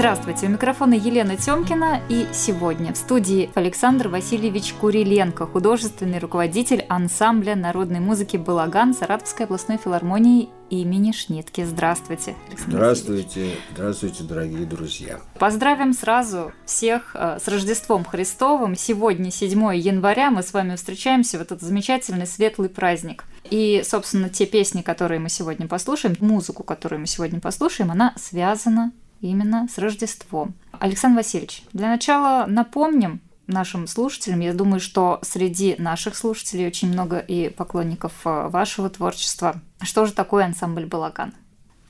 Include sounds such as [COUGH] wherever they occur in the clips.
Здравствуйте, у микрофона Елена Тёмкина и сегодня в студии Александр Васильевич Куриленко, художественный руководитель ансамбля народной музыки «Балаган» Саратовской областной филармонии имени Шнитки. Здравствуйте, Александр Здравствуйте, Васильевич. здравствуйте, дорогие друзья. Поздравим сразу всех э, с Рождеством Христовым. Сегодня, 7 января, мы с вами встречаемся в этот замечательный светлый праздник. И, собственно, те песни, которые мы сегодня послушаем, музыку, которую мы сегодня послушаем, она связана именно с Рождеством. Александр Васильевич, для начала напомним нашим слушателям, я думаю, что среди наших слушателей очень много и поклонников э, вашего творчества. Что же такое ансамбль «Балаган»?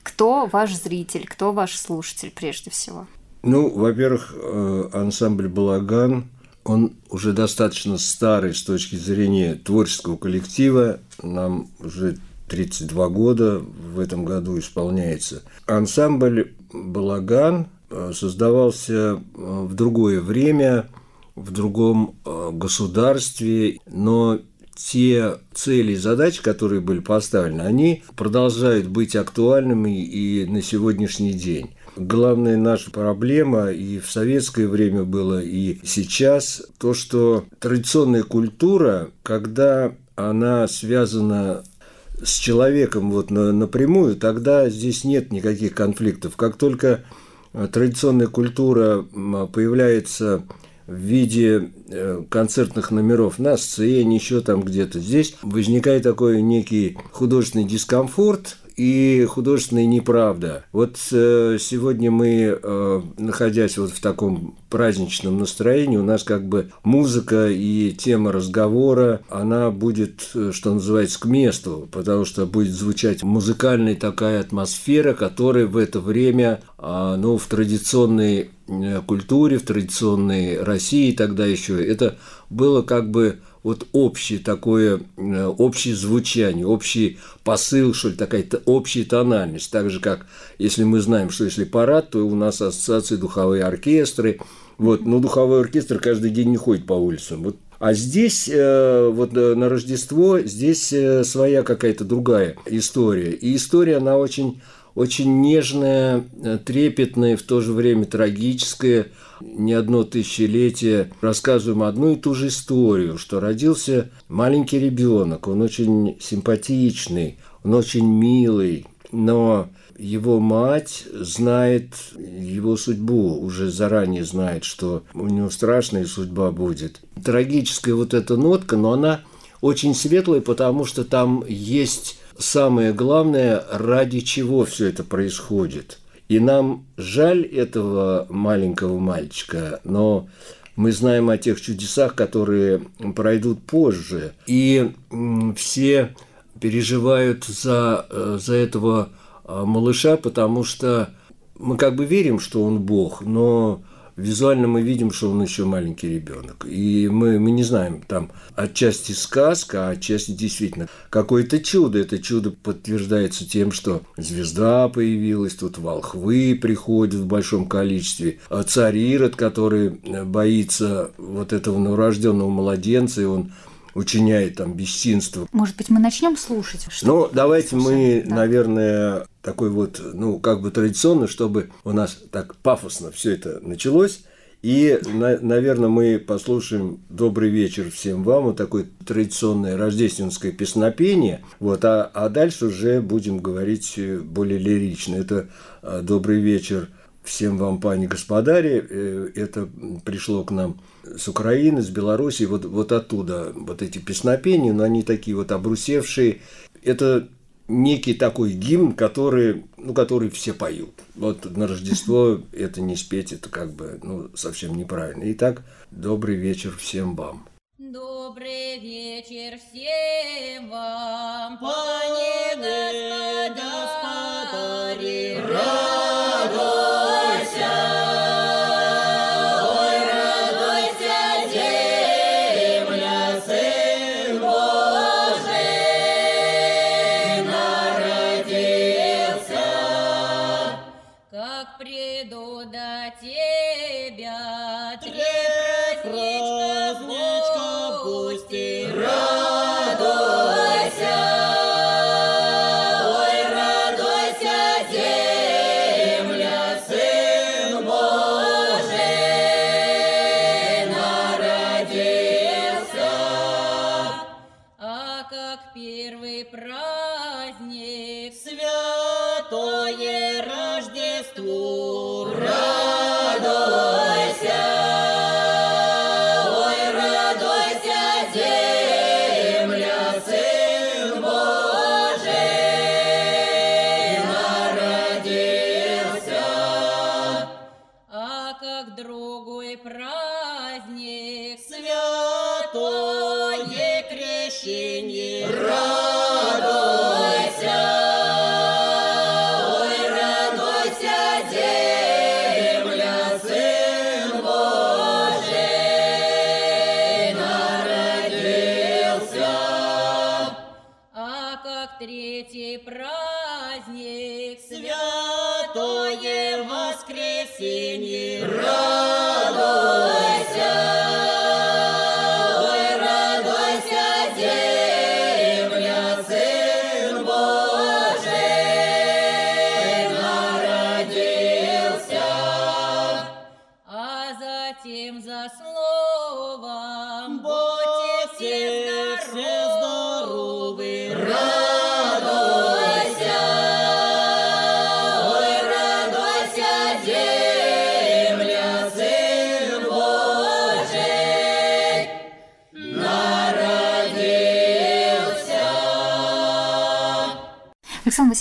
Кто ваш зритель, кто ваш слушатель прежде всего? Ну, во-первых, э, ансамбль «Балаган» он уже достаточно старый с точки зрения творческого коллектива. Нам уже 32 года в этом году исполняется. Ансамбль «Балаган» э, создавался э, в другое время, в другом э, государстве, но те цели и задачи, которые были поставлены, они продолжают быть актуальными и на сегодняшний день. Главная наша проблема и в советское время было, и сейчас, то, что традиционная культура, когда она связана с человеком вот напрямую, тогда здесь нет никаких конфликтов. Как только э, традиционная культура появляется в виде э, концертных номеров на сцене, еще там где-то. Здесь возникает такой некий художественный дискомфорт, и художественная неправда. Вот э, сегодня мы, э, находясь вот в таком праздничном настроении, у нас как бы музыка и тема разговора, она будет, э, что называется, к месту, потому что будет звучать музыкальная такая атмосфера, которая в это время, э, ну, в традиционной э, культуре, в традиционной России тогда еще, это было как бы вот общее такое, э, общее звучание, общий посыл, что ли, такая общая тональность. Так же, как если мы знаем, что если парад, то у нас ассоциации духовые оркестры. Вот, но духовой оркестр каждый день не ходит по улицам. Вот а здесь, э, вот э, на Рождество, здесь своя какая-то другая история. И история, она очень очень нежная, э, трепетная, в то же время трагическая. Не одно тысячелетие рассказываем одну и ту же историю, что родился маленький ребенок, он очень симпатичный, он очень милый, но его мать знает его судьбу, уже заранее знает, что у него страшная судьба будет. Трагическая вот эта нотка, но она очень светлая, потому что там есть самое главное, ради чего все это происходит. И нам жаль этого маленького мальчика, но мы знаем о тех чудесах, которые пройдут позже. И все переживают за, э, за этого э, малыша, потому что мы как бы верим, что он Бог, но визуально мы видим, что он еще маленький ребенок. И мы, мы не знаем, там отчасти сказка, а отчасти действительно какое-то чудо. Это чудо подтверждается тем, что звезда появилась, тут волхвы приходят в большом количестве, а царь Ирод, который боится вот этого новорожденного младенца, и он учиняет там бесчинство. Может быть, мы начнем слушать? Что ну, давайте слушаем, мы, да. наверное, такой вот, ну, как бы традиционно, чтобы у нас так пафосно все это началось. И, на, наверное, мы послушаем «Добрый вечер всем вам», вот такое традиционное рождественское песнопение. Вот, а, а дальше уже будем говорить более лирично. Это а, «Добрый вечер всем вам, пани господари». Э, это пришло к нам с Украины, с Белоруссии, вот, вот оттуда вот эти песнопения, но они такие вот обрусевшие. Это некий такой гимн, который, ну, который все поют. Вот на Рождество [LAUGHS] это не спеть, это как бы ну, совсем неправильно. Итак, добрый вечер всем вам. Добрый вечер всем вам, пани господари,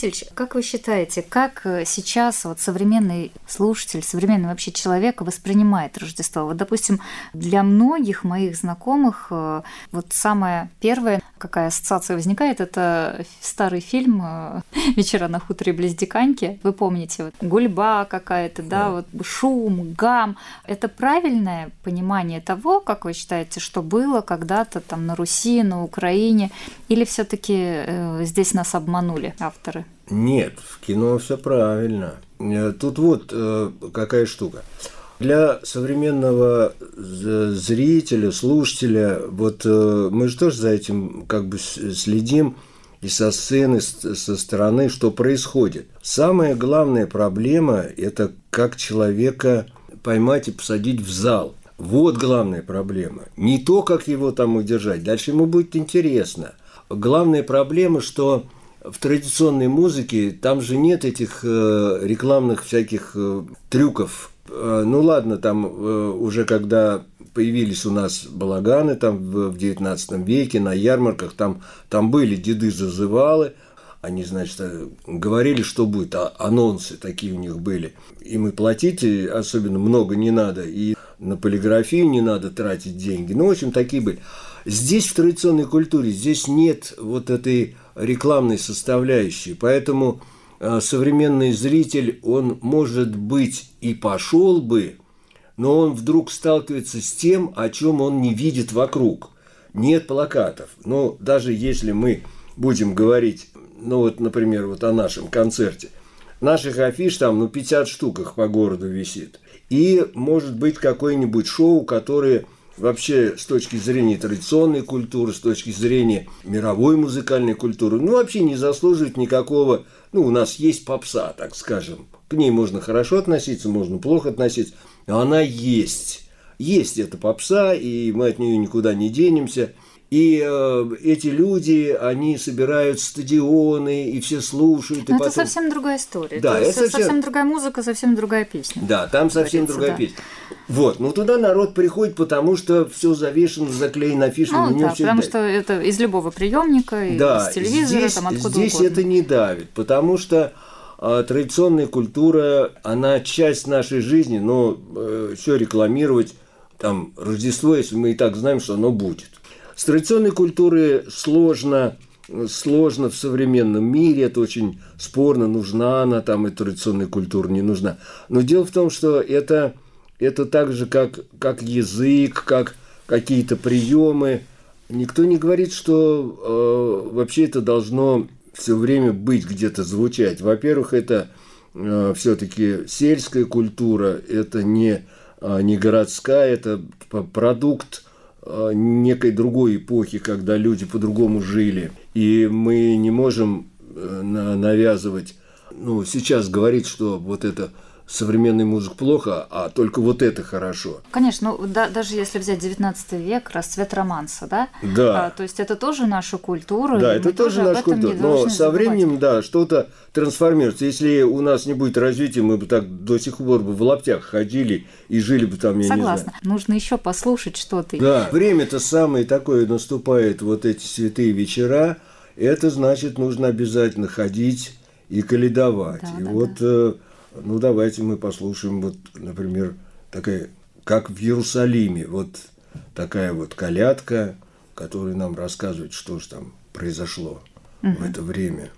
Васильевич, как вы считаете, как э, сейчас вот современный слушатель, современный вообще человек воспринимает Рождество? Вот, допустим, для многих моих знакомых э, вот самая первая, какая ассоциация возникает, это старый фильм э, «Вечера на хуторе близ Диканьки». Вы помните, вот, гульба какая-то, да, вот шум, гам. Это правильное понимание того, как вы считаете, что было когда-то там на Руси, на Украине, или все таки здесь нас обманули авторы? Нет, в кино все правильно. Э, Тут вот э, какая штука. Для современного з- зрителя, слушателя, вот э, мы же тоже за этим как бы следим и со сцены, со стороны, что происходит. Самая главная проблема – это как человека поймать и посадить в зал. Вот главная проблема. Не то, как его там удержать. Дальше ему будет интересно. Главная проблема, что в традиционной музыке там же нет этих э, рекламных всяких э, трюков. Э, ну ладно, там э, уже когда появились у нас балаганы там в, 19 веке на ярмарках, там, там были деды-зазывалы, они, значит, э, говорили, что будет, а анонсы такие у них были. И платить э, особенно много не надо, и на полиграфию не надо тратить деньги. Ну, в общем, такие были. Здесь, в традиционной культуре, здесь нет вот этой рекламной составляющей, поэтому современный зритель, он, может быть, и пошел бы, но он вдруг сталкивается с тем, о чем он не видит вокруг. Нет плакатов. Но даже если мы будем говорить, ну вот, например, вот о нашем концерте, наших афиш там, ну, 50 штук их по городу висит. И, может быть, какое-нибудь шоу, которое вообще с точки зрения традиционной культуры, с точки зрения мировой музыкальной культуры, ну, вообще не заслуживает никакого... Ну, у нас есть попса, так скажем. К ней можно хорошо относиться, можно плохо относиться, но она есть. Есть эта попса, и мы от нее никуда не денемся. И э, эти люди, они собирают стадионы, и все слушают. и Но Ну, это потом... совсем другая история. Да, это это совсем... совсем- другая музыка, совсем другая песня. Да, там совсем другая да. песня. Вот, ну туда народ приходит, потому что все завешено, заклеено афишами, Ну да, потому давит. что это из любого приемника, и Да, из телевизора, здесь, там откуда здесь угодно. это не давит, потому что а, традиционная культура, она часть нашей жизни, но все рекламировать, там, Рождество, если мы и так знаем, что оно будет. С традиционной культурой сложно, сложно в современном мире, это очень спорно, нужна она там, и традиционная культура не нужна. Но дело в том, что это, это так же, как, как язык, как какие-то приемы. Никто не говорит, что э, вообще это должно все время быть где-то звучать. Во-первых, это э, все-таки сельская культура, это не, э, не городская, это продукт некой другой эпохи, когда люди по-другому жили. И мы не можем э, на- навязывать, ну, сейчас говорить, что вот это современная музыка плохо, а только вот это хорошо. Конечно, ну, да, даже если взять 19 век, расцвет романса, да? Да. А, то есть это тоже наша культура. Да, это тоже наша культура. Но со временем, да, что-то трансформируется. Если у нас не будет развития, мы бы так до сих пор бы в лаптях ходили и жили бы там, я Согласна. не знаю. Нужно еще послушать что-то. Да, время-то самое такое наступает, вот эти святые вечера, это значит, нужно обязательно ходить и каледовать. Да, и да, вот, э, ну, давайте мы послушаем, вот, например, такая, как в Иерусалиме, вот такая вот колядка, которая нам рассказывает, что же там произошло в это время.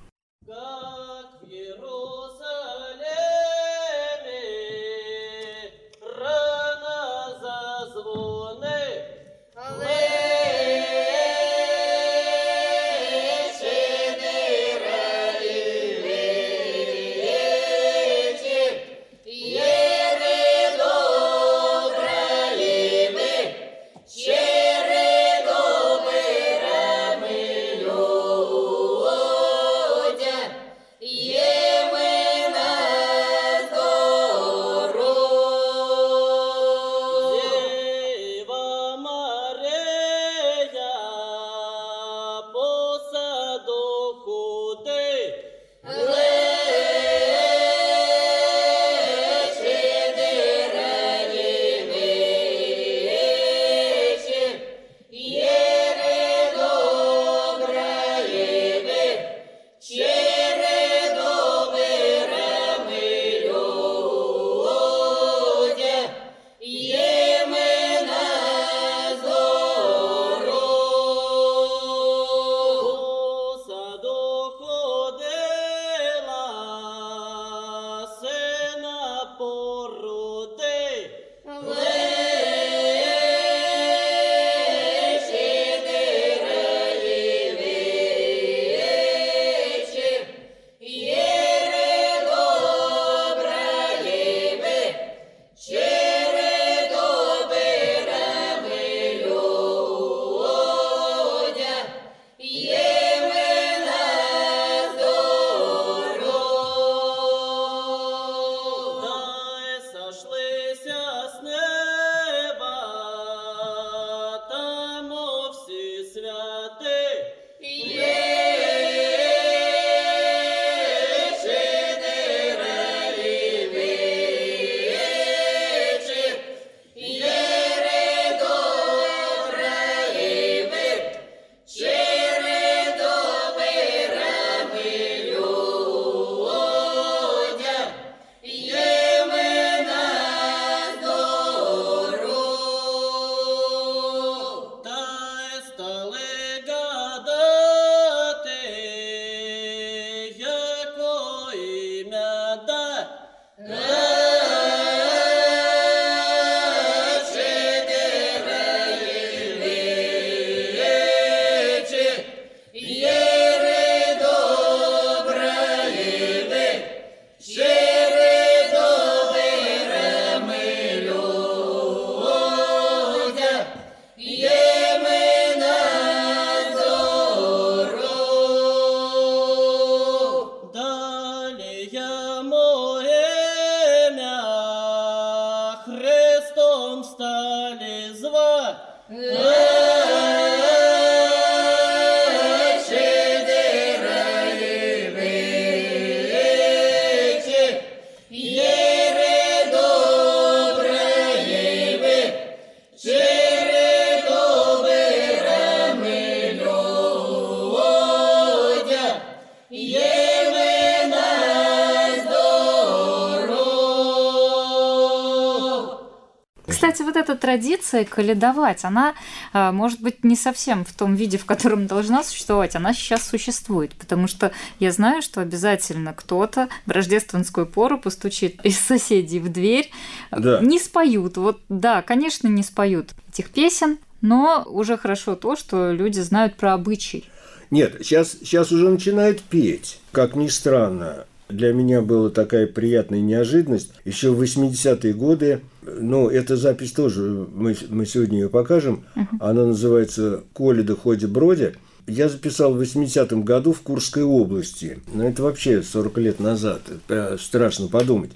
Традиция каледовать, она, а, может быть, не совсем в том виде, в котором должна существовать, она сейчас существует, потому что я знаю, что обязательно кто-то в рождественскую пору постучит из соседей в дверь, Да. не споют, вот да, конечно, не споют этих песен, но уже хорошо то, что люди знают про обычай. Нет, сейчас, сейчас уже начинают петь. Как ни странно, для меня была такая приятная неожиданность. Еще в 80-е годы, ну, эта запись тоже, мы, мы сегодня ее покажем, она называется «Коледа, ходе, броде». Я записал в 80-м году в Курской области. Ну, это вообще 40 лет назад. Это страшно подумать.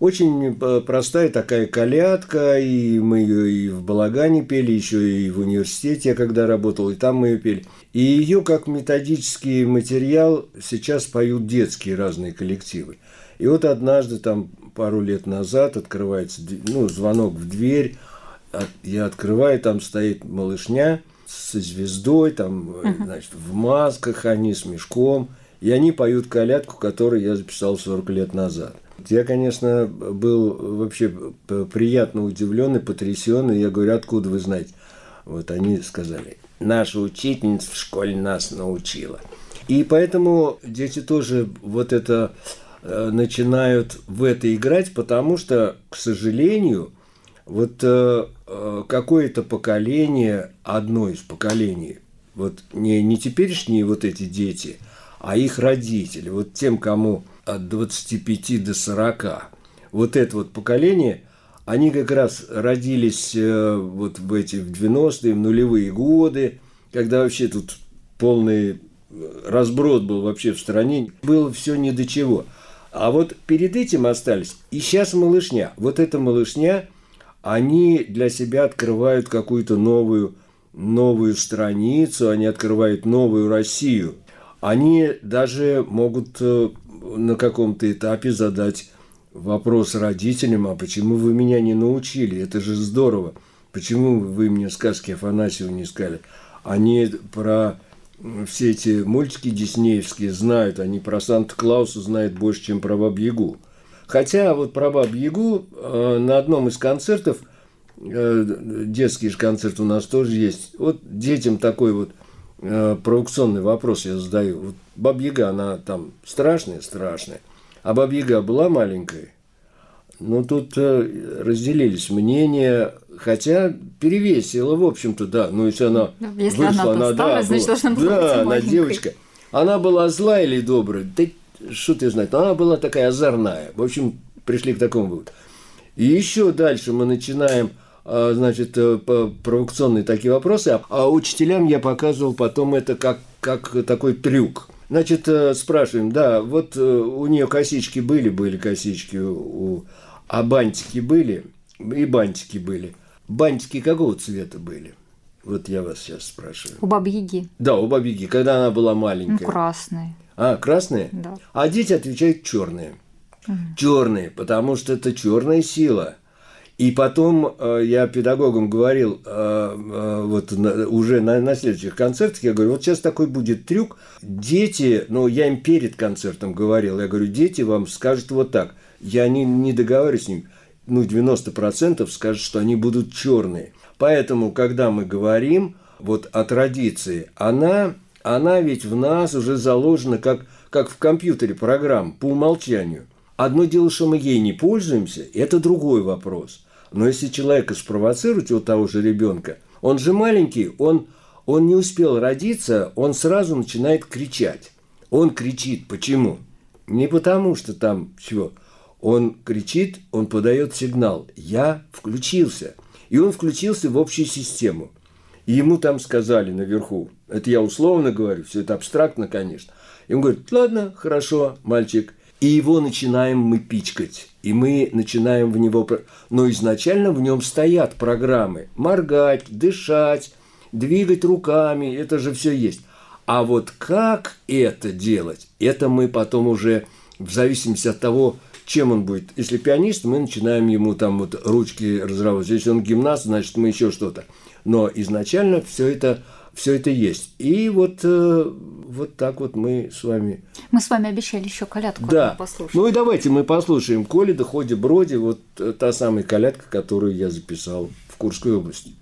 Очень э, простая такая колядка, и мы ее и в Балагане пели, еще и в университете, я когда работал, и там мы ее пели. И ее как методический материал сейчас поют детские разные коллективы. И вот однажды, там пару лет назад, открывается ну, звонок в дверь, я открываю, там стоит малышня со звездой, там, uh-huh. значит, в масках они, с мешком, и они поют колядку, которую я записал 40 лет назад – я, конечно, был вообще приятно удивлен и потрясен, и я говорю, откуда вы знаете? Вот они сказали, наша учительница в школе нас научила. И поэтому дети тоже вот это э, начинают в это играть, потому что, к сожалению, вот э, э, какое-то поколение, одно из поколений, вот не, не теперешние вот эти дети, а их родители, вот тем, кому от 25 до 40. Вот это вот поколение, они как раз родились э, вот в эти в 90-е, в нулевые годы, когда вообще тут полный э, разброд был вообще в стране. Было все ни до чего. А вот перед этим остались. И сейчас малышня. Вот эта малышня, они для себя открывают какую-то новую, новую страницу, они открывают новую Россию. Они даже могут э, на каком-то этапе задать вопрос родителям, а почему вы меня не научили? Это же здорово. Почему вы мне сказки Афанасьева не сказали? Они про все эти мультики диснеевские знают, они про Санта-Клауса знают больше, чем про Баб-Ягу. Хотя вот про Баб-Ягу э, на одном из концертов, э, детский же концерт у нас тоже есть, вот детям такой вот э, вопрос я задаю. Вот Бабьяга, она там страшная, страшная. А Бабьяга была маленькой. Ну, тут э, разделились мнения, хотя перевесила, в общем-то, да. Ну, если она ну, если вышла, она, она да, значит, была, должна была да, быть она маленькой. девочка. Она была злая или добрая? Да что ты знаешь, она была такая озорная. В общем, пришли к такому выводу. И еще дальше мы начинаем значит, э, провокационные такие вопросы, а, а учителям я показывал потом это как, как такой трюк. Значит, э, спрашиваем, да, вот э, у нее косички были, были косички, у, а бантики были, и бантики были. Бантики какого цвета были? Вот я вас сейчас спрашиваю. У Бабьяги. Да, у бабики, когда она была Ну, маленькая. красные. А, красные? Да. А дети отвечают черные. Черные, потому что это черная сила. И потом э, я педагогам говорил, э, э, вот уже на, на следующих концертах, я говорю, вот сейчас такой будет трюк. Дети, ну, я им перед концертом говорил, я говорю, дети вам скажут вот так. Я не, не договариваюсь с ними. Ну, 90% скажут, что они будут черные. Поэтому, когда мы говорим вот о традиции, она, она ведь в нас уже заложена как, как в компьютере программа по умолчанию. Одно дело, что мы ей не пользуемся, это другой вопрос. Но если человека спровоцировать, вот того же ребенка, он же маленький, он, он не успел родиться, он сразу начинает кричать. Он кричит. Почему? Не потому, что там чего. Он кричит, он подает сигнал. Я включился. И он включился в общую систему. И ему там сказали наверху, это я условно говорю, все это абстрактно, конечно. И он говорит, ладно, хорошо, мальчик. И его начинаем мы пичкать. И мы начинаем в него... Но изначально в нем стоят программы. Моргать, дышать, двигать руками, это же все есть. А вот как это делать, это мы потом уже, в зависимости от того, чем он будет. Если пианист, мы начинаем ему там вот ручки разрабатывать. Если он гимнаст, значит, мы еще что-то. Но изначально все это, все это есть. И вот, э, вот так вот мы с вами Мы с вами обещали еще колядку да. послушать. Ну и давайте мы послушаем Коли да ходи броди, вот э, та самая колядка, которую я записал в Курской области.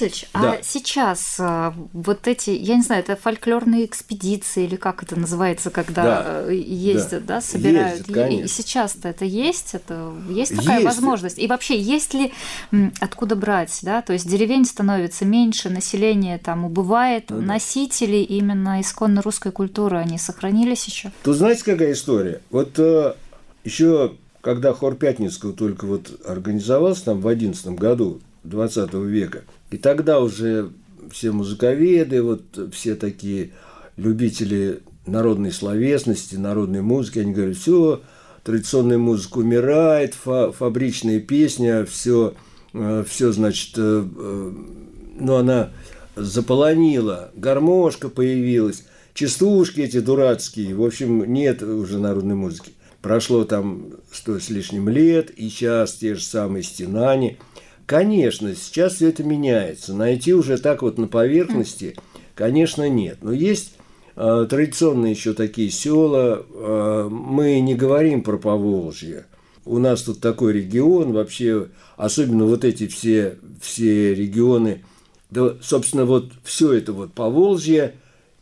Васильевич, Да. а сейчас а, вот эти, я не знаю, это фольклорные экспедиции или как это называется, когда Да. э, ездят, да, Да. собирают. Ездят, И- конечно. и сейчас-то это есть, это есть такая Есть. возможность. И вообще, есть ли откуда брать, да? То есть деревень становится меньше, население там убывает, Ну да. носители именно исконно русской культуры, они сохранились еще? Тут знаете, какая история? Вот еще когда хор Пятницкого только вот организовался там в одиннадцатом году 20 века, и тогда уже все музыковеды, вот все такие любители народной словесности, народной музыки, они говорят, все, традиционная музыка умирает, фа- фабричная песня, все, все, значит, э, э, ну, она заполонила, гармошка появилась, частушки эти дурацкие, в общем, нет уже народной музыки. Прошло там сто с лишним лет, и сейчас те же самые стенания. Конечно, сейчас все это меняется. Найти уже так вот на поверхности, конечно, нет. Но есть э, традиционные еще такие села. Э, мы не говорим про Поволжье. У нас тут такой регион, вообще, особенно вот эти все, все регионы, да, собственно, вот все это вот Поволжье,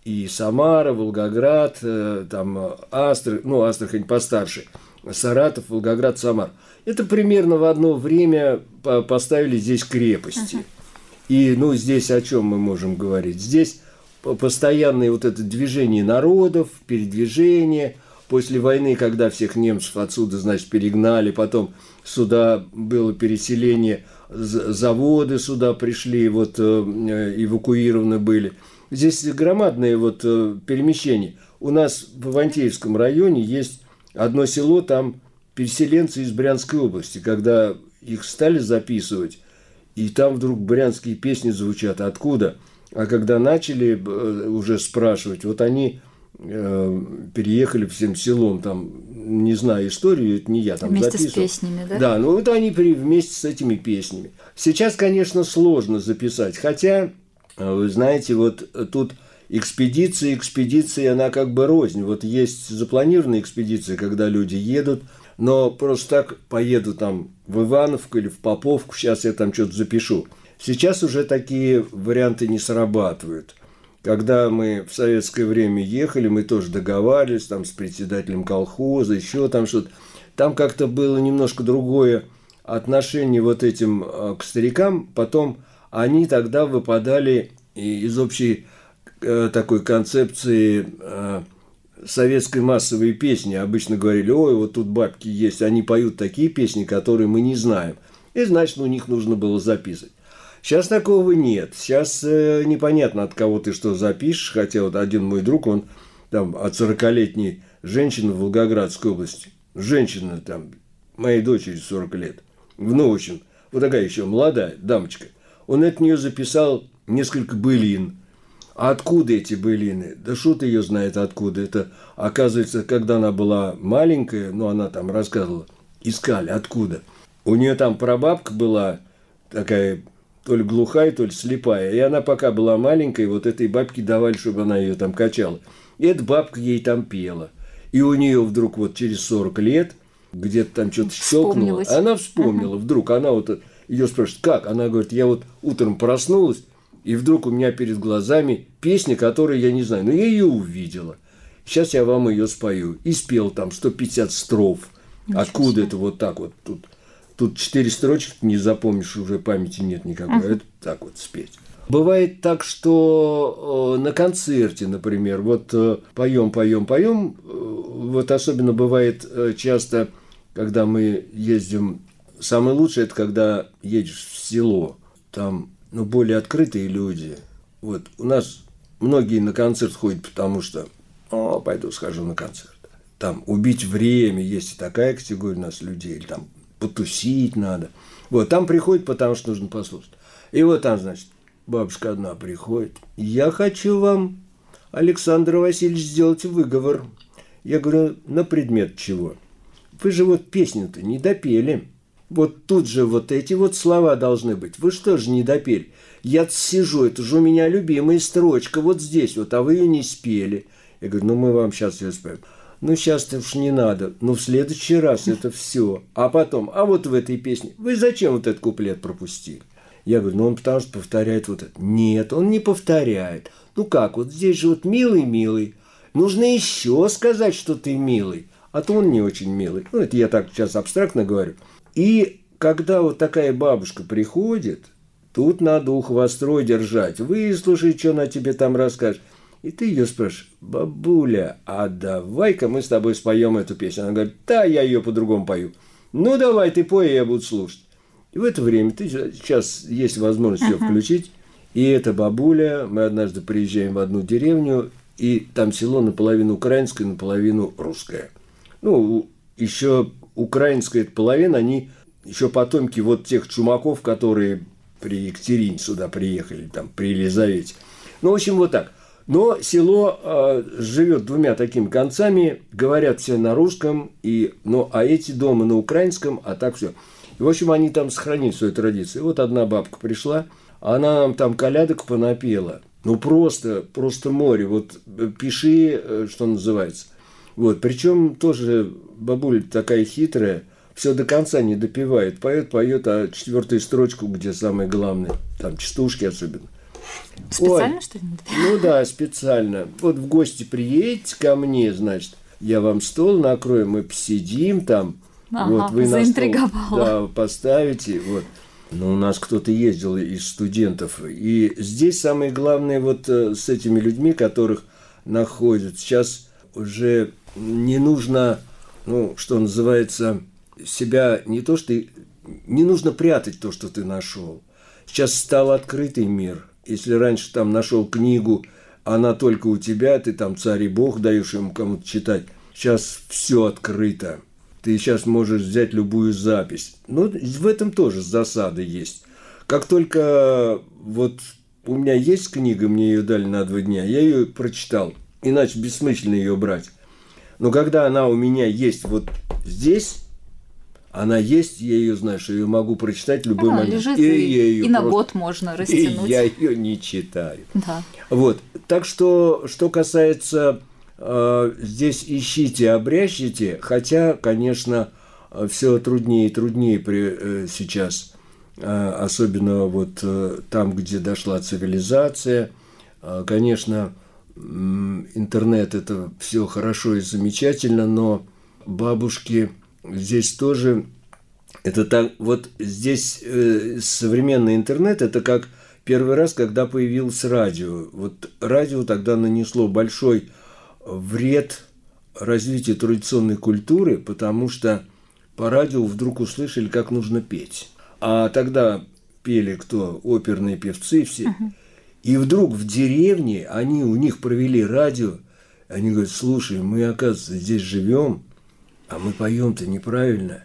и Самара, Волгоград, э, там э, Астрахань, ну, Астрахань постарше, Саратов, Волгоград, Самар. Это примерно в одно время по- поставили здесь крепости. И, ну, здесь о чем мы можем говорить? Здесь по- постоянное вот это движение народов, передвижение. После войны, когда всех немцев отсюда, значит, перегнали, потом сюда было переселение, заводы сюда пришли, вот э, э, эвакуированы были. Здесь громадные вот э, перемещения. У нас в Ивантеевском районе есть одно село, там переселенцы из Брянской области, когда их стали записывать, и там вдруг брянские песни звучат. Откуда? А когда начали э, уже спрашивать, вот они э, переехали всем селом, там, не знаю историю, это не я там Вместе с записывал. песнями, да? Да, ну вот они при, вместе с этими песнями. Сейчас, конечно, сложно записать, хотя, э, вы знаете, вот тут экспедиция, экспедиция, она как бы рознь. Вот есть запланированные экспедиции, когда люди едут, но просто так поеду там в Ивановку или в Поповку, сейчас я там что-то запишу. Сейчас уже такие варианты не срабатывают. Когда мы в советское время ехали, мы тоже договаривались там с председателем колхоза, еще там что-то. Там как-то было немножко другое отношение вот этим э, к старикам. Потом они тогда выпадали из общей э, такой концепции советской массовой песни. Обычно говорили, ой, вот тут бабки есть, они поют такие песни, которые мы не знаем. И значит, у них нужно было записывать. Сейчас такого нет. Сейчас э, непонятно, от кого ты что запишешь. Хотя вот один мой друг, он там от 40-летней женщины в Волгоградской области. Женщина там, моей дочери 40 лет. Ну, в общем, вот такая еще молодая дамочка. Он от нее записал несколько былин. А откуда эти былины? Да шут ее знает откуда. Это, оказывается, когда она была маленькая, ну, она там рассказывала, искали откуда. У нее там прабабка была такая то ли глухая, то ли слепая. И она пока была маленькой, вот этой бабке давали, чтобы она ее там качала. И эта бабка ей там пела. И у нее вдруг вот через 40 лет где-то там что-то щелкнуло. Она вспомнила. Вдруг она вот ее спрашивает, как? Она говорит, я вот утром проснулась, и вдруг у меня перед глазами песня, которую я не знаю. Но я ее увидела. Сейчас я вам ее спою. И спел там 150 строф. Откуда это вот так вот тут? Тут четыре строчки не запомнишь, уже памяти нет никакой. А Это так вот спеть. Бывает так, что э, на концерте, например, вот э, поем, поем, поем. э, Вот особенно бывает часто, когда мы ездим. Самое лучшее это когда едешь в село. Там ну, более открытые люди. Вот у нас многие на концерт ходят, потому что о, пойду схожу на концерт. Там убить время, есть и такая категория у нас людей, или там потусить надо. Вот, там приходит, потому что нужно послушать. И вот там, значит, бабушка одна приходит. Я хочу вам, Александр Васильевич, сделать выговор. Я говорю, на предмет чего? Вы же вот песню-то не допели. Вот тут же вот эти вот слова должны быть. Вы что же не допели? Я сижу, это же у меня любимая строчка вот здесь вот, а вы ее не спели. Я говорю, ну мы вам сейчас ее споем. Ну сейчас-то уж не надо, ну в следующий раз это все. А потом, а вот в этой песне, вы зачем вот этот куплет пропустили? Я говорю, ну он потому что повторяет вот это. Нет, он не повторяет. Ну как, вот здесь же вот милый-милый. Нужно еще сказать, что ты милый. А то он не очень милый. Ну, это я так сейчас абстрактно говорю. И когда вот такая бабушка приходит, тут надо ухо востро держать. Выслушай, что она тебе там расскажет. И ты ее спрашиваешь, бабуля, а давай-ка мы с тобой споем эту песню. Она говорит, да, я ее по-другому пою. Ну, давай, ты пой, я буду слушать. И в это время ты сейчас есть возможность ее включить. И эта бабуля, мы однажды приезжаем в одну деревню, и там село наполовину украинское, наполовину русское. Ну, еще украинская половина, они еще потомки вот тех чумаков, которые при Екатерине сюда приехали, там, при Елизавете. Ну, в общем, вот так. Но село э, живет двумя такими концами, говорят все на русском, и, ну, а эти дома на украинском, а так все. И, в общем, они там сохранили свою традицию. И вот одна бабка пришла, она нам там колядок понапела. Ну, просто, просто море. Вот э, пиши, э, что называется. Вот, причем тоже бабуля такая хитрая, все до конца не допивает. Поет, поет, а четвертую строчку, где самое главное, там частушки особенно. Специально, Ой, что ли? Ну да, специально. Вот в гости приедете ко мне, значит, я вам стол накрою, мы посидим там. Ага, вот вы на стол да, поставите. Вот. Но у нас кто-то ездил из студентов. И здесь самое главное вот э, с этими людьми, которых находят. Сейчас уже не нужно, ну, что называется, себя не то, что не нужно прятать то, что ты нашел. Сейчас стал открытый мир. Если раньше там нашел книгу, она только у тебя, ты там царь и бог даешь ему кому-то читать. Сейчас все открыто. Ты сейчас можешь взять любую запись. Но в этом тоже засада есть. Как только вот у меня есть книга, мне ее дали на два дня, я ее прочитал. Иначе бессмысленно ее брать. Но когда она у меня есть вот здесь, она есть, я ее знаю, что ее могу прочитать в любой она момент. Лежит, и, и, я ее и на год можно растянуть. И я ее не читаю. Да. Вот. Так что, что касается э, здесь ищите, обрящите, хотя, конечно, все труднее и труднее при, э, сейчас, э, особенно вот э, там, где дошла цивилизация. Э, конечно, интернет это все хорошо и замечательно, но бабушки здесь тоже это так вот здесь э, современный интернет это как первый раз, когда появилось радио. Вот радио тогда нанесло большой вред развитию традиционной культуры, потому что по радио вдруг услышали, как нужно петь. А тогда пели кто? Оперные певцы все. Uh-huh. И вдруг в деревне они у них провели радио. Они говорят, слушай, мы, оказывается, здесь живем, а мы поем-то неправильно.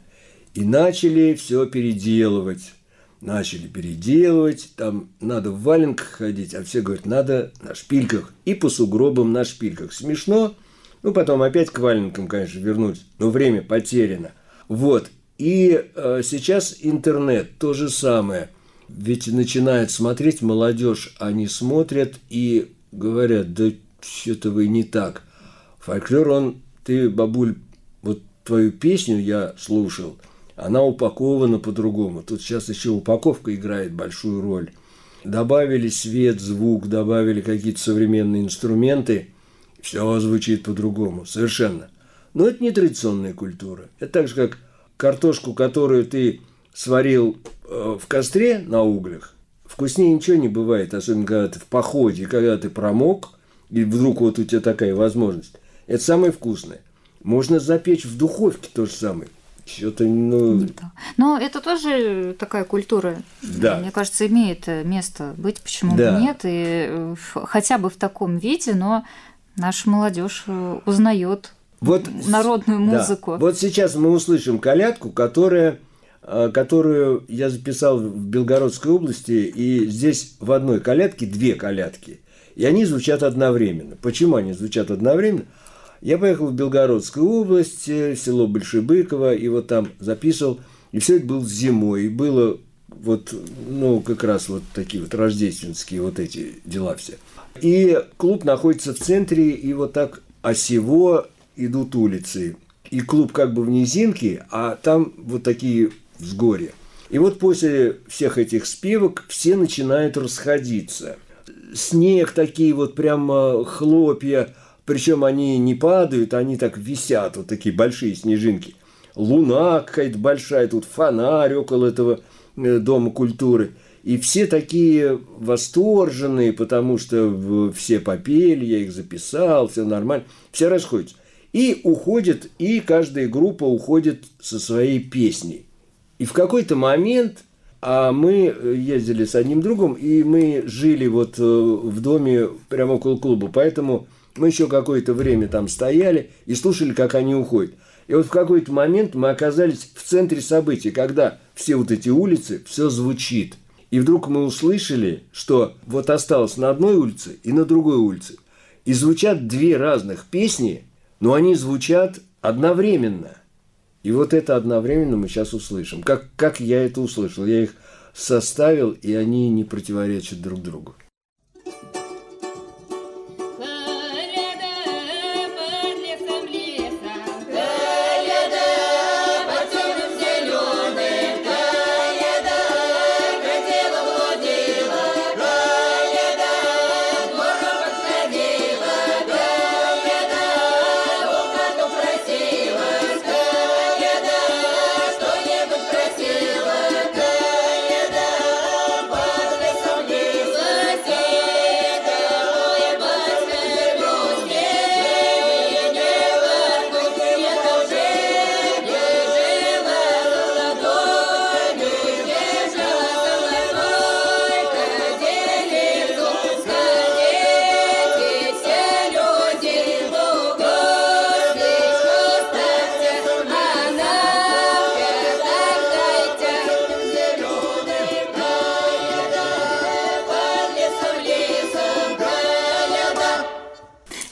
И начали все переделывать. Начали переделывать, там надо в валенках ходить, а все говорят, надо на шпильках. И по сугробам на шпильках. Смешно, ну потом опять к валенкам, конечно, вернуть, но время потеряно. Вот, и э, сейчас интернет, то же самое – ведь начинает смотреть молодежь, они смотрят и говорят, да что-то вы не так. Фольклор, он, ты, бабуль, вот твою песню я слушал, она упакована по-другому. Тут сейчас еще упаковка играет большую роль. Добавили свет, звук, добавили какие-то современные инструменты, все звучит по-другому, совершенно. Но это не традиционная культура. Это так же, как картошку, которую ты сварил э, в костре на углях, вкуснее ничего не бывает, особенно когда ты в походе, когда ты промок, и вдруг вот у тебя такая возможность. Это самое вкусное. Можно запечь в духовке то же самое. Что-то, ну... Да. Но это тоже такая культура, да. мне кажется, имеет место быть, почему да. бы нет, и э, хотя бы в таком виде, но наша молодежь э, узнает вот, народную музыку. Да. Вот сейчас мы услышим колядку, которая Э, которую я записал в Белгородской области, и здесь в одной колядке две колядки, и они звучат одновременно. Почему они звучат одновременно? Я поехал в Белгородскую область, э, село Большебыково, и вот там записывал, и все это было зимой, и было вот, ну, как раз вот такие вот рождественские вот эти дела все. И клуб находится в центре, и вот так осево идут улицы. И клуб как бы в низинке, а там вот такие взгорье. И вот после всех этих спевок все начинают расходиться. Снег такие вот прямо хлопья, причем они не падают, они так висят, вот такие большие снежинки. Луна какая-то большая, тут фонарь около этого э, Дома культуры. И все такие восторженные, потому что все попели, я их записал, все нормально. Все расходятся. И уходят, и каждая группа уходит со своей песней. И в какой-то момент, а мы ездили с одним другом, и мы жили вот э, в доме прямо около клуба, поэтому мы еще какое-то время там стояли и слушали, как они уходят. И вот в какой-то момент мы оказались в центре событий, когда все вот эти улицы, все звучит. И вдруг мы услышали, что вот осталось на одной улице и на другой улице. И звучат две разных песни, но они звучат одновременно. И вот это одновременно мы сейчас услышим. Как, как я это услышал? Я их составил, и они не противоречат друг другу.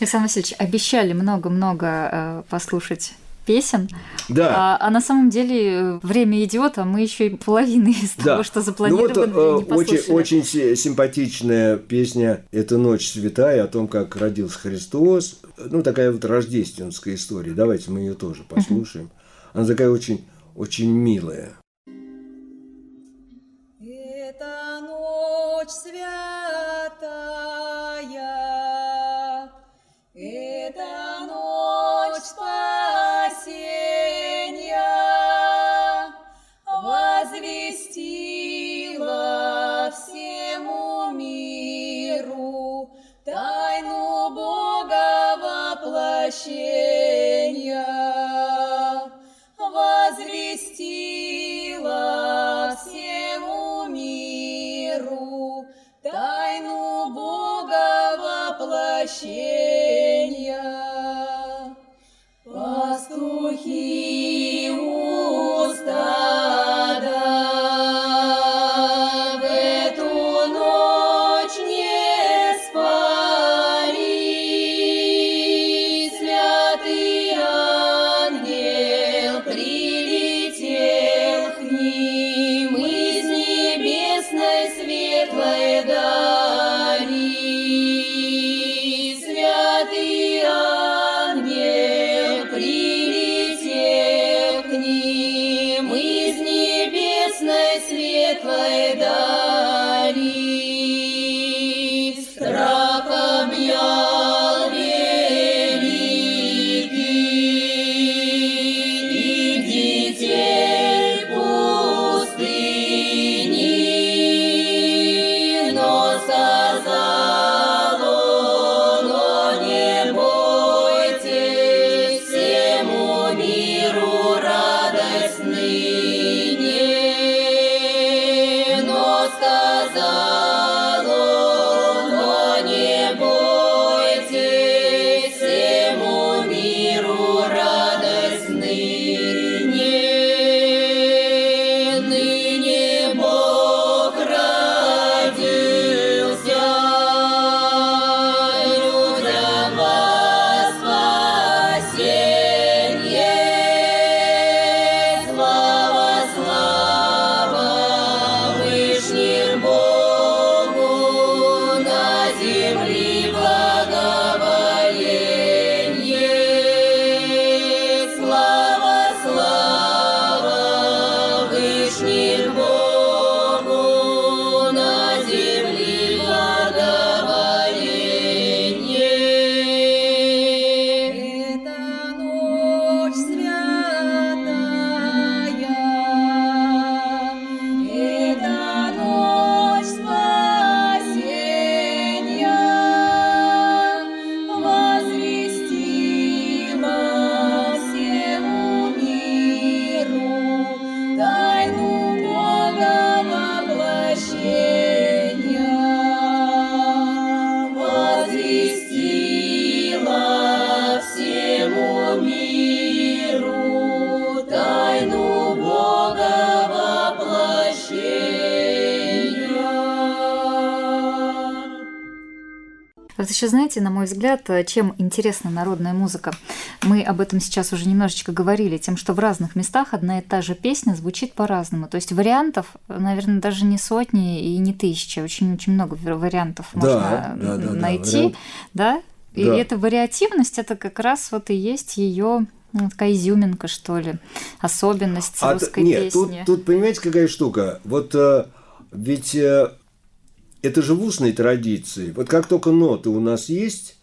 Александр Васильевич, обещали много-много э, послушать песен. Да. А, а на самом деле э, время идет, а мы еще и половины из да. того, что запланировали, ну вот, не послушали. Очень, очень симпатичная песня «Это ночь святая» о том, как родился Христос. Ну, такая вот рождественская история. Давайте мы ее тоже послушаем. Она такая очень, очень милая. Миру тайну Бога воплощения. Пастухи знаете, на мой взгляд, э, чем интересна народная музыка? Мы об этом сейчас уже немножечко говорили, тем, что в разных местах одна и та же песня звучит по-разному. То есть вариантов, наверное, даже не сотни и не тысячи. Очень-очень много вари- вариантов Да, можно да, да, да, найти. вариант. Да? И Да. эта вариативность, это как раз вот и есть ее такая изюминка, что ли, особенность А русской нет, тут, песни. тут понимаете, какая штука? Вот э, ведь э, это же в устной традиции. Вот как только ноты у нас есть,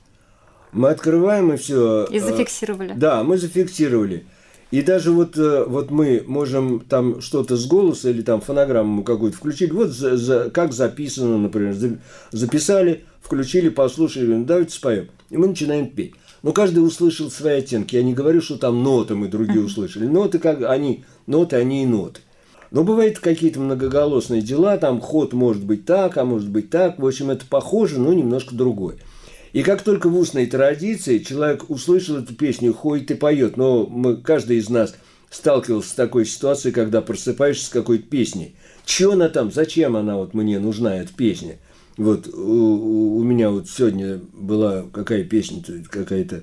мы открываем и все. И зафиксировали. Да, мы зафиксировали. И даже вот, э, вот мы можем там что-то с голоса или там фонограмму какую-то включить, вот за- за- как записано, например, за- записали, включили, послушали, ну, давайте споем. И мы начинаем петь. Но каждый услышал свои оттенки. Я не говорю, что там ноты мы другие услышали. Ноты, как они, ноты, они и ноты. Но бывают какие-то многоголосные дела, там ход может быть так, а может быть так. В общем, это похоже, но немножко другое. И как только в устной традиции человек услышал эту песню, ходит и поет, но мы, каждый из нас сталкивался с такой ситуацией, когда просыпаешься с какой-то песней. Че она там, зачем она вот мне нужна, эта песня? Вот у, у- меня вот сегодня была какая песня какая-то.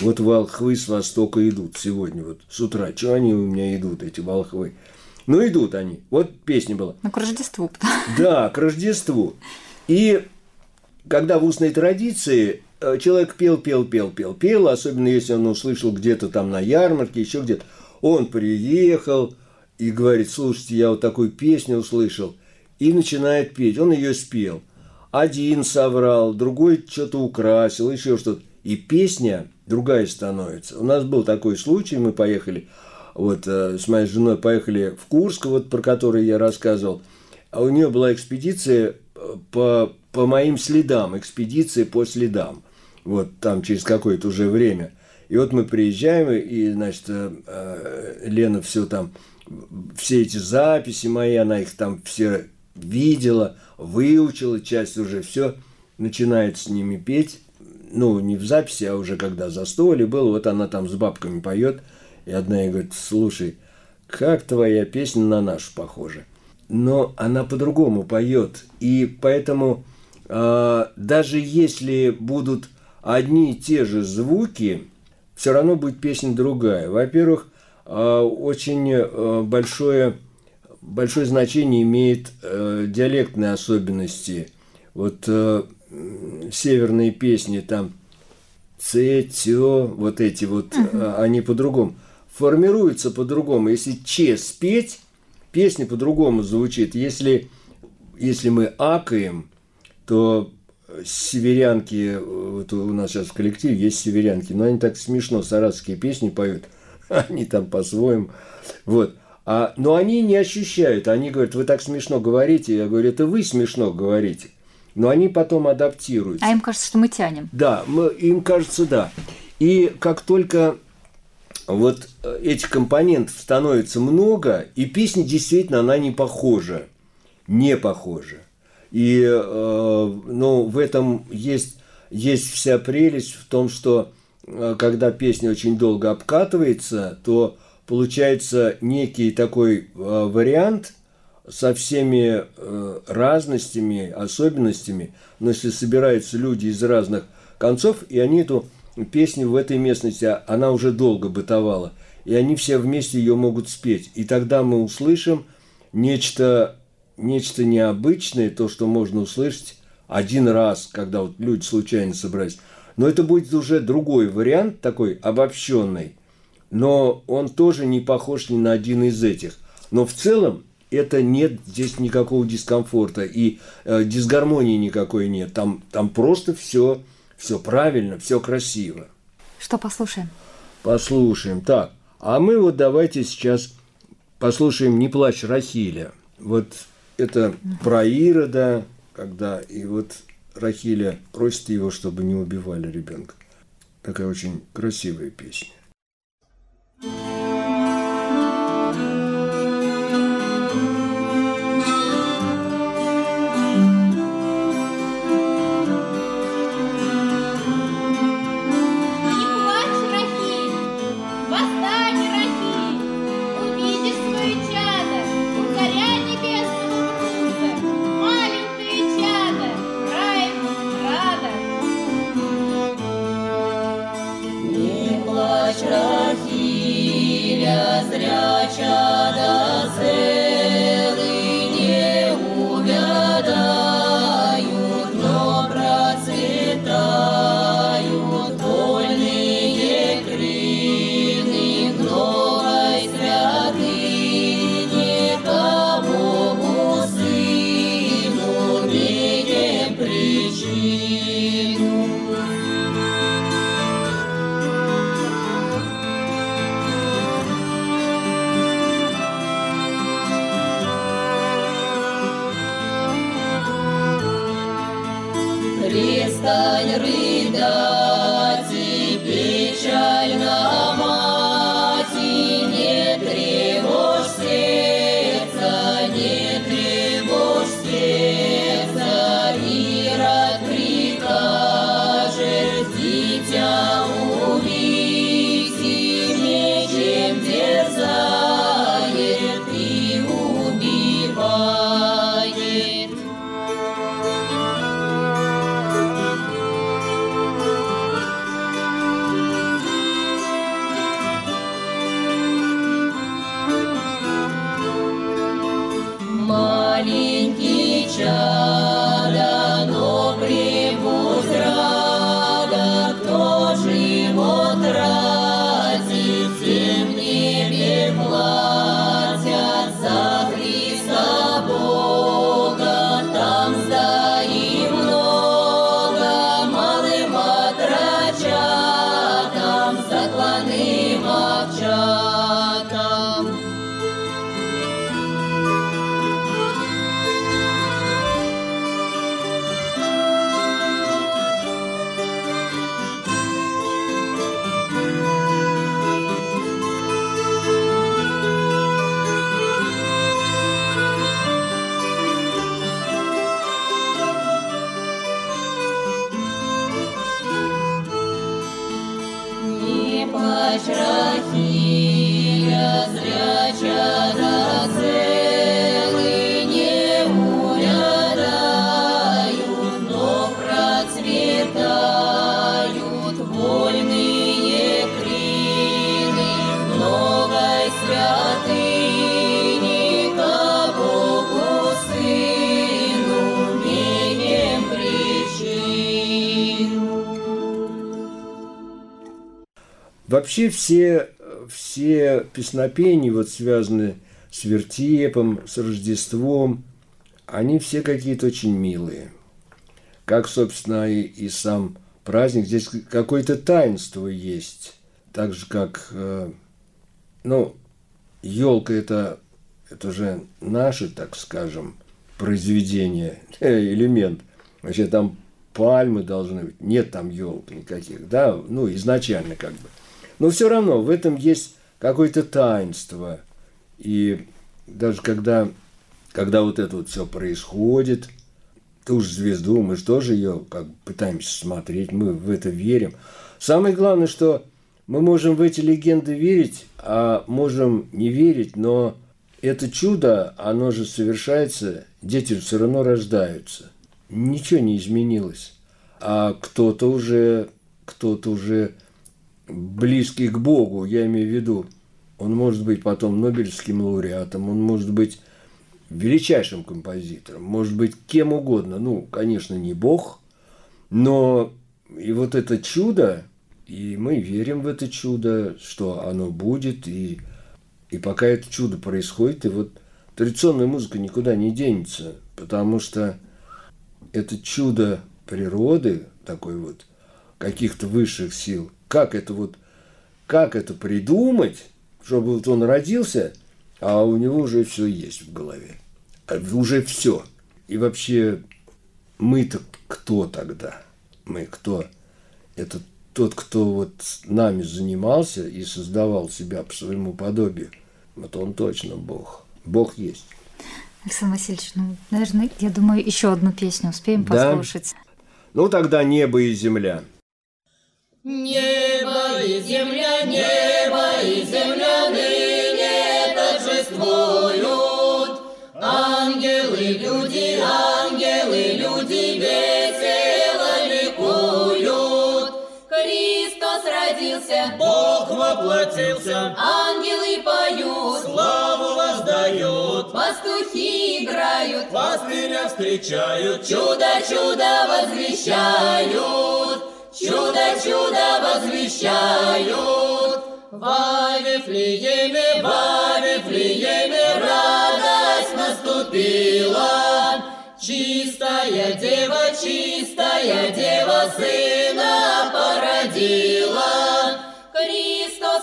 Вот волхвы с востока идут сегодня, вот с утра. Чего они у меня идут, эти волхвы? Ну, идут они. Вот песня была. Ну, к Рождеству. Да, к Рождеству. И когда в устной традиции э, человек пел, пел, пел, пел, пел, особенно если он услышал где-то там на ярмарке, еще где-то, он приехал и говорит, слушайте, я вот такую песню услышал, и начинает петь. Он ее спел. Один соврал, другой что-то украсил, еще что-то. И песня другая становится. У нас был такой случай, мы поехали, вот э, с моей женой поехали в Курск, вот про который я рассказывал. А у нее была экспедиция э, по, по моим следам, экспедиция по следам. Вот там через какое-то уже время. И вот мы приезжаем, и, значит, э, Лена все там, все эти записи мои, она их там все видела, выучила, часть уже все, начинает с ними петь. Ну, не в записи, а уже когда за столе было, вот она там с бабками поет, и одна ей говорит, слушай, как твоя песня на нашу похожа но она по-другому поет. И поэтому э, даже если будут одни и те же звуки, все равно будет песня другая. Во-первых, э, очень э, большое, большое значение имеет э, диалектные особенности. Вот э, северные песни там Ц, Тё, вот эти вот, э, они по-другому. Формируются по-другому. Если Че спеть, песня по-другому звучит. Если, если мы акаем, то северянки, вот у нас сейчас в коллективе есть северянки, но они так смешно саратовские песни поют, [LAUGHS] они там по-своему. Вот. А, но они не ощущают, они говорят, вы так смешно говорите, я говорю, это вы смешно говорите. Но они потом адаптируются. А им кажется, что мы тянем. Да, мы, им кажется, да. И как только вот э, этих компонентов становится много, и песня действительно, она не похожа. Не похожа. И э, ну, в этом есть, есть вся прелесть в том, что э, когда песня очень долго обкатывается, то получается некий такой э, вариант со всеми э, разностями, особенностями, но если собираются люди из разных концов, и они эту песню в этой местности, а она уже долго бытовала, и они все вместе ее могут спеть. И тогда мы услышим нечто, нечто необычное, то, что можно услышать один раз, когда вот люди случайно собрались. Но это будет уже другой вариант, такой обобщенный, но он тоже не похож ни на один из этих. Но в целом это нет здесь никакого дискомфорта и э, дисгармонии никакой нет. Там, там просто все, все правильно, все красиво. Что послушаем? Послушаем. Так, а мы вот давайте сейчас послушаем «Не плачь, Рахиля». Вот это про Ирода, когда и вот Рахиля просит его, чтобы не убивали ребенка. Такая очень красивая песня. Вообще все, все песнопения, вот связанные с вертепом, с Рождеством, они все какие-то очень милые. Как, собственно, и, и сам праздник. Здесь какое-то таинство есть. Так же, как, э, ну, елка это, это же наше, так скажем, произведение, [LAUGHS] элемент. Вообще там пальмы должны быть. Нет там елок никаких, да, ну, изначально как бы. Но все равно в этом есть какое-то таинство. И даже когда, когда вот это вот все происходит, ту же звезду, мы же тоже ее как пытаемся смотреть, мы в это верим. Самое главное, что мы можем в эти легенды верить, а можем не верить, но это чудо, оно же совершается, дети все равно рождаются. Ничего не изменилось. А кто-то уже, кто-то уже близкий к Богу, я имею в виду, он может быть потом Нобелевским лауреатом, он может быть величайшим композитором, может быть кем угодно. Ну, конечно, не Бог, но и вот это чудо, и мы верим в это чудо, что оно будет, и, и пока это чудо происходит, и вот традиционная музыка никуда не денется, потому что это чудо природы, такой вот, каких-то высших сил, как это вот, как это придумать, чтобы вот он родился, а у него уже все есть в голове. А Уже все. И вообще, мы-то кто тогда? Мы кто? Это тот, кто вот нами занимался и создавал себя по своему подобию. Вот он точно Бог. Бог есть. Александр Васильевич, ну, наверное, я думаю, еще одну песню успеем Да. послушать. Ну тогда небо и земля. Небо и земля, небо и земля ныне торжествуют. Ангелы, люди, ангелы, люди весело ликуют. Христос родился. Бог воплотился, ангелы поют, славу воздают, пастухи играют, пастыря встречают, чудо, чудо возвещают, чудо, чудо возвещают. Во Вифлееме, во Вифлееме радость наступила, Чистая дева, чистая дева сына породила.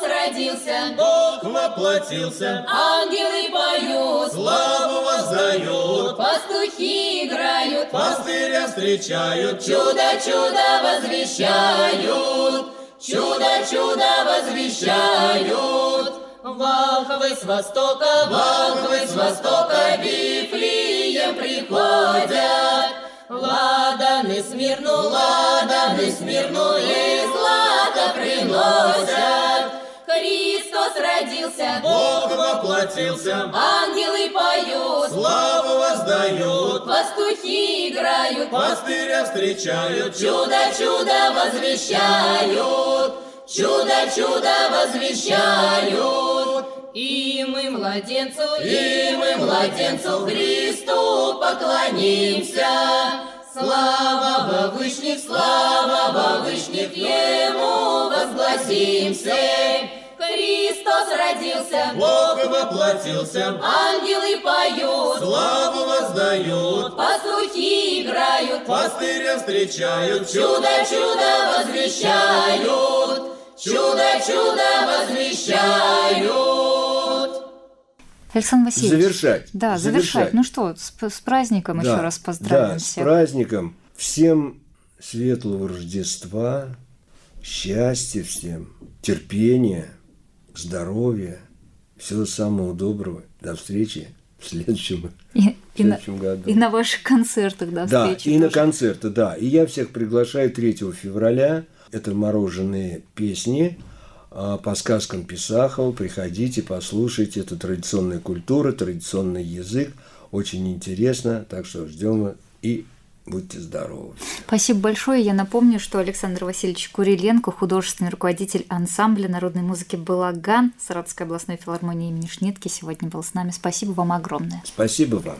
Родился, Бог воплотился, ангелы поют, славу воздают, пастухи играют, пастыря встречают, чудо, чудо возвещают, чудо, чудо возвещают. Волхвы с востока, волхвы с востока, Вифлеем приходят. Ладаны смирну, ладаны смирну, и злато приносят. Христос родился, Бог воплотился, ангелы поют, славу воздают, пастухи играют, пастыря встречают, Чудо, чудо возвещают, чудо, чудо возвещают. И мы младенцу, и мы младенцу Христу поклонимся. Слава во вышних, слава во вышних, Ему возгласимся. Христос родился, Бог воплотился, ангелы поют, славу воздают, пастухи играют, пастыря встречают, Чудо, чудо возвещают, чудо, чудо возвещают. Александр Васильевич. Завершать. Да, завершать. Ну что, с, с праздником еще раз поздравим да, всех. с праздником. Всем светлого Рождества, счастья всем, терпения, здоровья, всего самого доброго. До встречи в следующем, И, в и на, следующем году. и на ваших концертах до Да, встречи. и на тоже. концерты, да. И я всех приглашаю 3 февраля. Это мороженые песни а, по сказкам Писахова. Приходите, послушайте. Это традиционная культура, традиционный язык. Очень интересно. Так что ждем и будьте здоровы. Спасибо большое. Я напомню, что Александр Васильевич Куриленко, художественный руководитель ансамбля народной музыки «Балаган» Саратовской областной филармонии имени Шнитки, сегодня был с нами. Спасибо вам огромное. Спасибо вам.